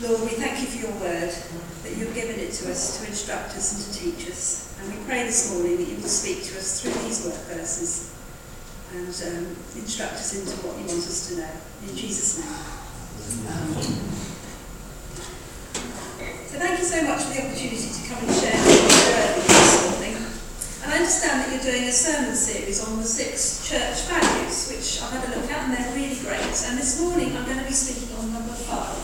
Lord, we thank you for your word, that you've given it to us to instruct us and to teach us. And we pray this morning that you will speak to us through these word verses and um, instruct us into what you want us to know. In Jesus' name. So thank you so much for the opportunity to come and share your word this morning. And I understand that you're doing a sermon series on the six church values, which I've had a look at and they're really great. And this morning I'm going to be speaking on number five,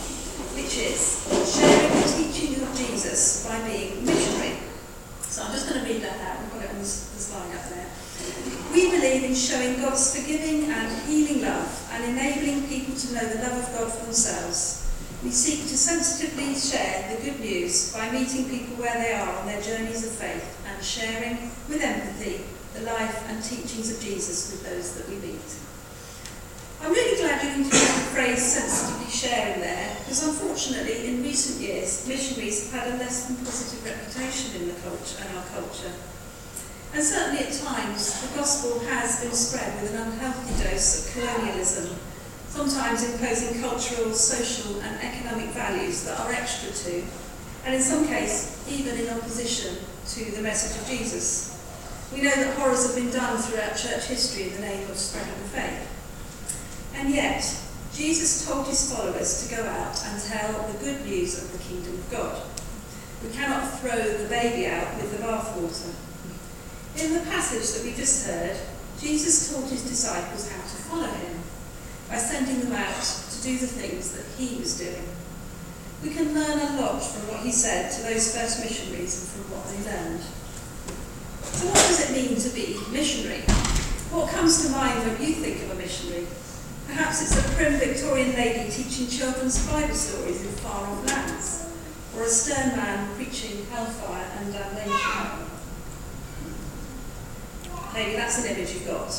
which is sharing the teaching of Jesus by being missionary. So I'm just going to read that out. We've got it on the slide up there. We believe in showing God's forgiving and healing love and enabling people to know the love of God for themselves. We seek to sensitively share the good news by meeting people where they are on their journeys of faith and sharing with empathy the life and teachings of Jesus with those that we meet. I'm really glad you included the phrase sensitively sharing there, because unfortunately in recent years missionaries have had a less than positive reputation in the culture and our culture. And certainly at times the gospel has been spread with an unhealthy dose of colonialism sometimes imposing cultural, social and economic values that are extra to, and in some cases even in opposition to the message of Jesus. We know that horrors have been done throughout church history in the name of spreading the faith. And yet, Jesus told his followers to go out and tell the good news of the kingdom of God. We cannot throw the baby out with the bathwater. In the passage that we just heard, Jesus taught his disciples how to follow him by sending them out to do the things that he was doing. We can learn a lot from what he said to those first missionaries and from what they learned. So what does it mean to be missionary? What comes to mind when you think of a missionary? Perhaps it's a prim Victorian lady teaching children's Bible stories in far-off lands, or a stern man preaching hellfire and damnation. Maybe that's an image you've got.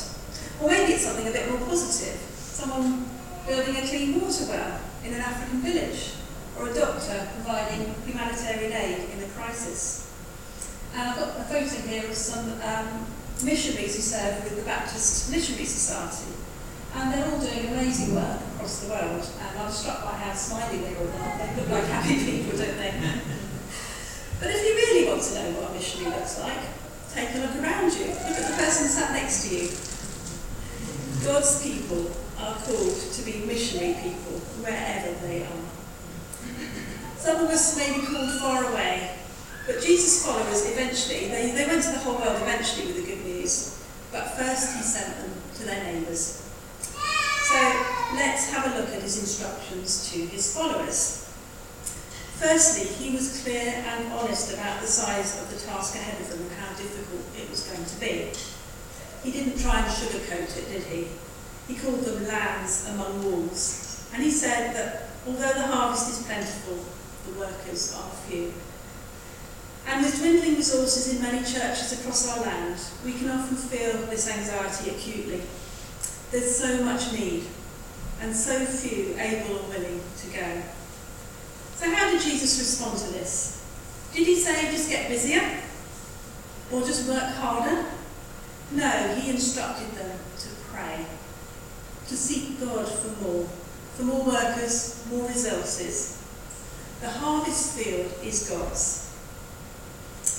Or maybe it's something a bit more positive someone building a clean water well in an African village, or a doctor providing humanitarian aid in a crisis. And I've got a photo here of some um, missionaries who serve with the Baptist Missionary Society. And they're all doing amazing work across the world. And I was struck by how smiley they were. They look like happy people, don't they? but if you really want to know what a missionary looks like, take a look around you. Look at the person sat next to you. God's people are called to be missionary people wherever they are. Some of us may be called far away, but Jesus' followers eventually, they, they went to the whole world eventually with the good news, but first he sent them to their neighbours. So let's have a look at his instructions to his followers. Firstly, he was clear and honest about the size of the task ahead of them and how difficult it was going to be. He didn't try and sugarcoat it, did he? He called them lambs among wolves. And he said that although the harvest is plentiful, the workers are few. And with dwindling resources in many churches across our land, we can often feel this anxiety acutely. There's so much need, and so few able or willing to go. So how did Jesus respond to this? Did he say just get busier? Or just work harder? No, he instructed them to pray to seek God for more, for more workers, more resources. The harvest field is God's.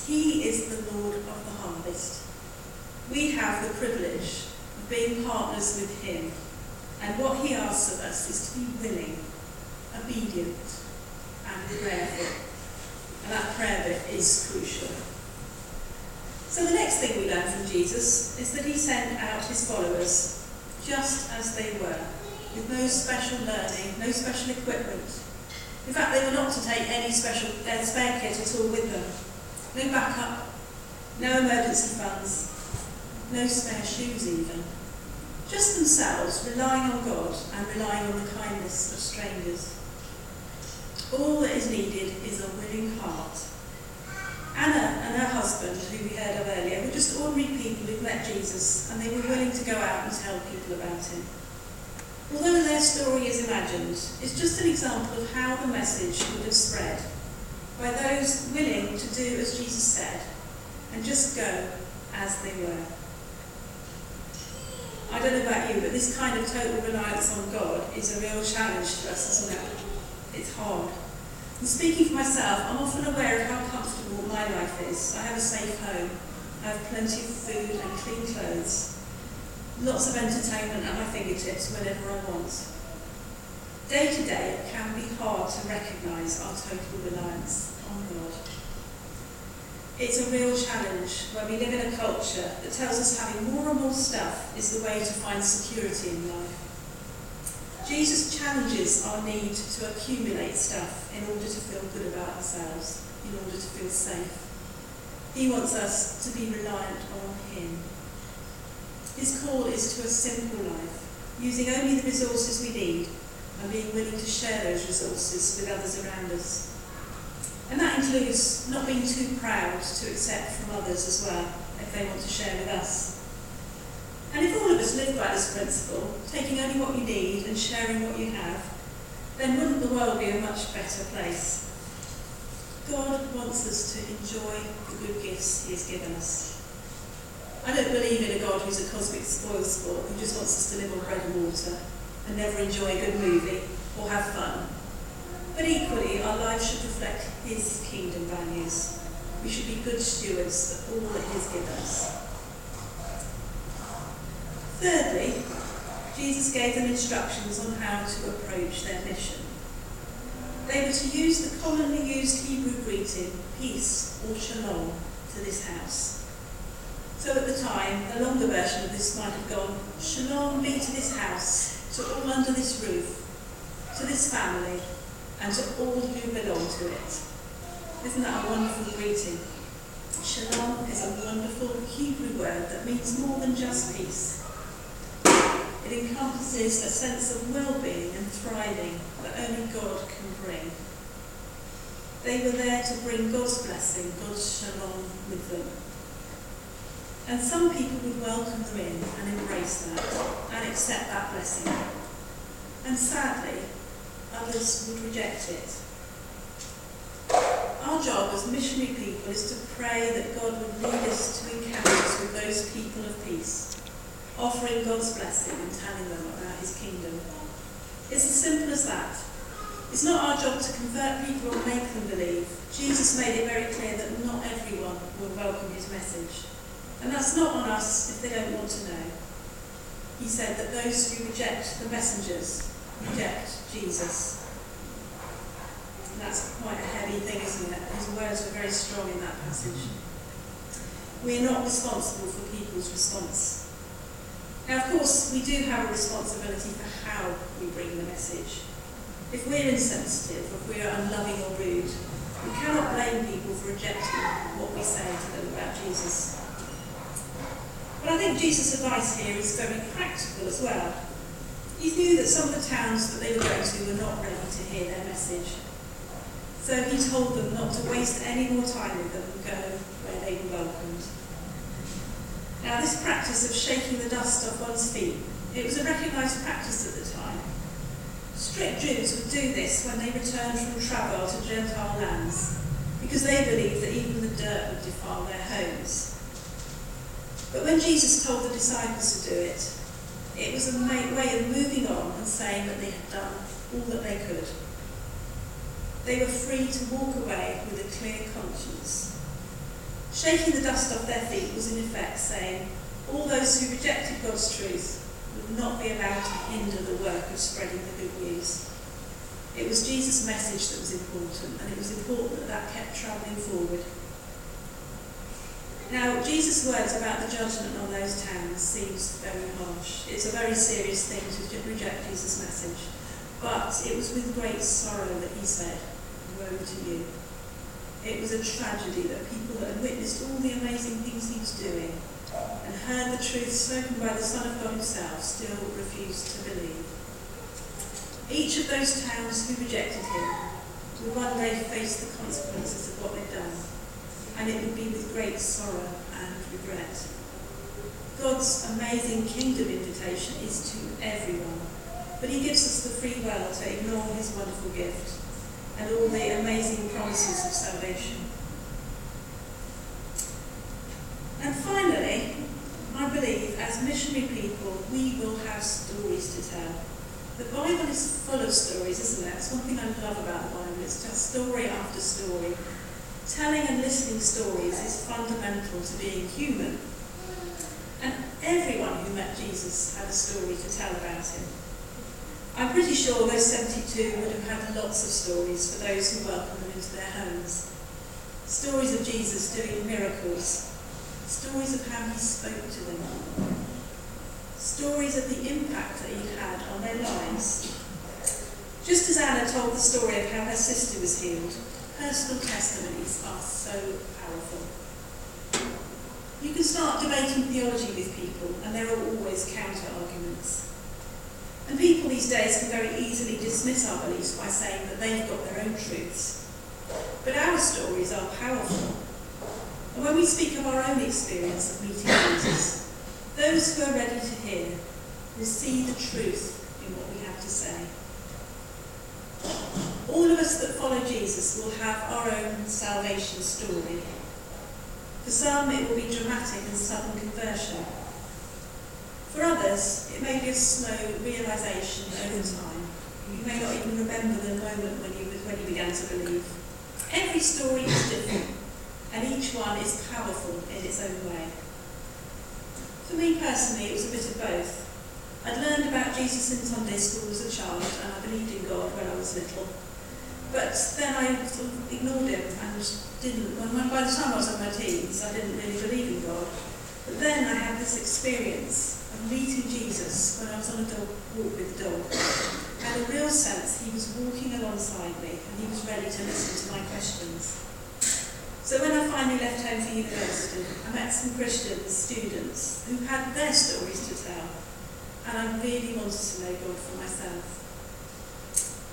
He is the Lord of the harvest. We have the privilege of being partners with Him, and what He asks of us is to be willing, obedient, and prayerful. And that prayer bit is crucial. So the next thing we learn from Jesus is that he sent out his followers just as they were, with no special learning, no special equipment. In fact, they were not to take any special spare kit at all with them. No backup, no emergency funds, no spare shoes even. Just themselves, relying on God and relying on the kindness of strangers. All that is needed is a willing heart. Anna and her husband, who we heard of earlier, were just ordinary people who'd met Jesus and they were willing to go out and tell people about him. Although their story is imagined, it's just an example of how the message would have spread by those willing to do as Jesus said and just go as they were. I don't know about you, but this kind of total reliance on God is a real challenge to us, isn't it? It's hard. And speaking for myself, I'm often aware of how comfortable my life is. I have a safe home. I have plenty of food and clean clothes. Lots of entertainment at my fingertips whenever I want. Day to day, it can be hard to recognise our total reliance on God. It's a real challenge when we live in a culture that tells us having more and more stuff is the way to find security in life. Jesus challenges our need to accumulate stuff in order to feel good about ourselves, in order to feel safe. He wants us to be reliant on Him. His call is to a simple life, using only the resources we need and being willing to share those resources with others around us. And that includes not being too proud to accept from others as well, if they want to share with us. And if all of us lived by this principle, taking only what you need and sharing what you have, then wouldn't the world be a much better place? God wants us to enjoy the good gifts He has given us. I don't believe in a God who's a cosmic spoil sport who just wants us to live on bread and water and never enjoy a good movie or have fun. But equally, our lives should reflect His kingdom values. We should be good stewards of all that He has given us. Thirdly, Jesus gave them instructions on how to approach their mission. They were to use the commonly used Hebrew greeting, peace or shalom, to this house. So at the time, a longer version of this might have gone, Shalom be to this house, to all under this roof, to this family, and to all who belong to it. Isn't that a wonderful greeting? Shalom is a wonderful Hebrew word that means more than just peace. It encompasses a sense of well-being and thriving that only God can bring. They were there to bring God's blessing, God's shalom with them. And some people would welcome them in and embrace that and accept that blessing. And sadly, others would reject it. Our job as missionary people is to pray that God would lead us to encounters with those people of peace offering God's blessing and telling them about his kingdom. It's as simple as that. It's not our job to convert people or make them believe. Jesus made it very clear that not everyone will welcome his message. And that's not on us if they don't want to know. He said that those who reject the messengers reject Jesus. And that's quite a heavy thing, isn't it? His words were very strong in that passage. We are not responsible for people's response now, of course, we do have a responsibility for how we bring the message. If we're insensitive, if we're unloving or rude, we cannot blame people for rejecting what we say to them about Jesus. But I think Jesus' advice here is very practical as well. He knew that some of the towns that they were going to were not ready to hear their message. So he told them not to waste any more time with them and go where they were welcomed. Now, this practice of shaking the dust off one's feet, it was a recognised practice at the time. Strict Jews would do this when they returned from travel to Gentile lands, because they believed that even the dirt would defile their homes. But when Jesus told the disciples to do it, it was a way of moving on and saying that they had done all that they could. They were free to walk away with a clear conscience Shaking the dust off their feet was in effect saying, all those who rejected God's truth would not be allowed to hinder the work of spreading the good news. It was Jesus' message that was important, and it was important that that kept travelling forward. Now, Jesus' words about the judgment on those towns seems very harsh. It's a very serious thing to reject Jesus' message. But it was with great sorrow that he said, Woe to you. It was a tragedy that people that had witnessed all the amazing things he was doing and heard the truth spoken by the Son of God himself still refused to believe. Each of those towns who rejected him would one day face the consequences of what they'd done, and it would be with great sorrow and regret. God's amazing kingdom invitation is to everyone, but he gives us the free will to ignore his wonderful gift and all the amazing promises of salvation. And finally, I believe as missionary people, we will have stories to tell. The Bible is full of stories, isn't it? It's one thing I love about the Bible. It's just story after story. Telling and listening stories is fundamental to being human. And everyone who met Jesus had a story to tell about him. I'm pretty sure those 72 would have had lots of stories for those who welcomed them into their homes. Stories of Jesus doing miracles, stories of how he spoke to them, stories of the impact that he had on their lives. Just as Anna told the story of how her sister was healed, personal testimonies are so powerful. You can start debating theology with people, and there are always counter arguments. And people these days can very easily dismiss our beliefs by saying that they've got their own truths. But our stories are powerful. And when we speak of our own experience of meeting Jesus, those who are ready to hear will see the truth in what we have to say. All of us that follow Jesus will have our own salvation story. For some, it will be dramatic and sudden conversion. For others, it may be a slow realization over time. You may not even remember the moment when you, when you began to believe. Every story is different, and each one is powerful in its own way. For me personally, it was a bit of both. I'd learned about Jesus in Sunday school as a child, and I believed in God when I was little. But then I sort of ignored him and didn't, when, by the time I was in my teens, I didn't really believe in God. But then I had this experience meeting Jesus when I was on a dog walk with the dog. Had a real sense he was walking alongside me and he was ready to listen to my questions. So when I finally left home for university, I met some Christian students who had their stories to tell, and I really wanted to know God for myself.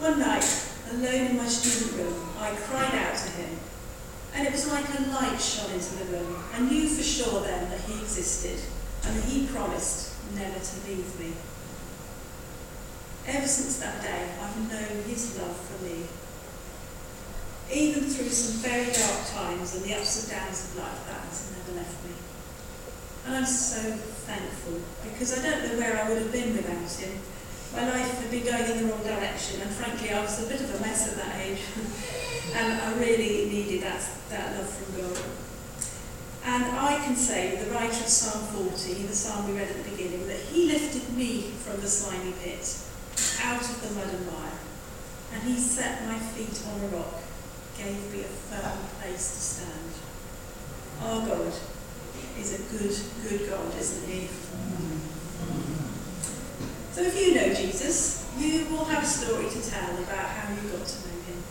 One night, alone in my student room, I cried out to him. And it was like a light shone into the room. I knew for sure then that he existed and that he promised never to leave me. Ever since that day, I've known his love for me. Even through some very dark times and the ups and downs of life, that has never left me. And I'm so thankful because I don't know where I would have been without him my life had been going in the wrong direction, and frankly, I was a bit of a mess at that age, and I really needed that, that love from God. And I can say, with the writer of Psalm 40, the psalm we read at the beginning, that he lifted me from the slimy pit, out of the mud and mire, and he set my feet on a rock, gave me a firm place to stand. Our God is a good, good God, isn't he? So if you know Jesus, you will have a story to tell about how you got to know him.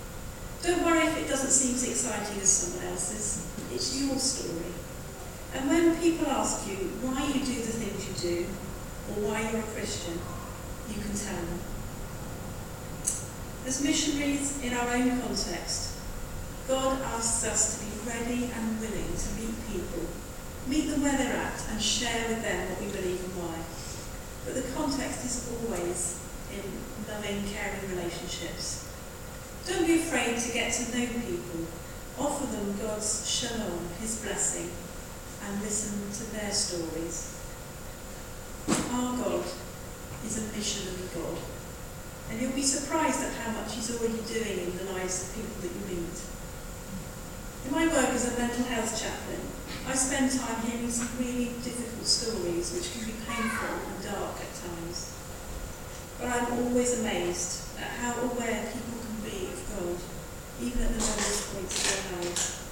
Don't worry if it doesn't seem as exciting as someone else's. It's your story. And when people ask you why you do the things you do, or why you're a Christian, you can tell them. As missionaries in our own context, God asks us to be ready and willing to meet people, meet them where they're at, and share with them what we believe and why. But the context is always in loving, caring relationships. Don't be afraid to get to know people. Offer them God's shalom, his blessing, and listen to their stories. Our God is a missionary God. And you'll be surprised at how much he's already doing in the lives of people that you meet. In my work as a mental health chaplain, I spend time hearing some really difficult stories which can be painful and dark at times. But I'm always amazed at how aware people can be of God, even at the lowest points of their lives.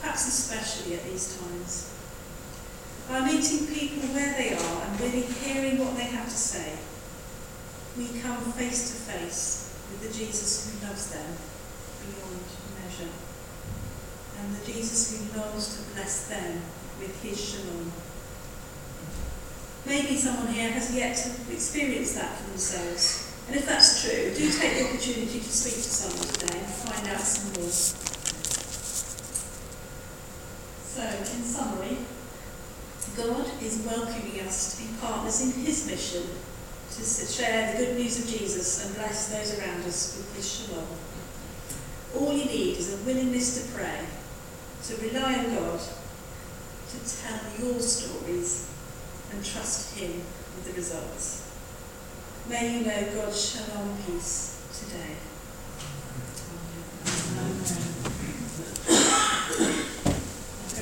Perhaps especially at these times. By meeting people where they are and really hearing what they have to say, we come face to face with the Jesus who loves them beyond measure and the Jesus who longs to bless them with his shalom. Maybe someone here has yet to experience that for themselves. And if that's true, do take the opportunity to speak to someone today and find out some more. So, in summary, God is welcoming us to be partners in his mission to share the good news of Jesus and bless those around us with his shalom. All you need is a willingness to pray to rely on God, to tell your stories and trust Him with the results. May you know God's shalom peace today.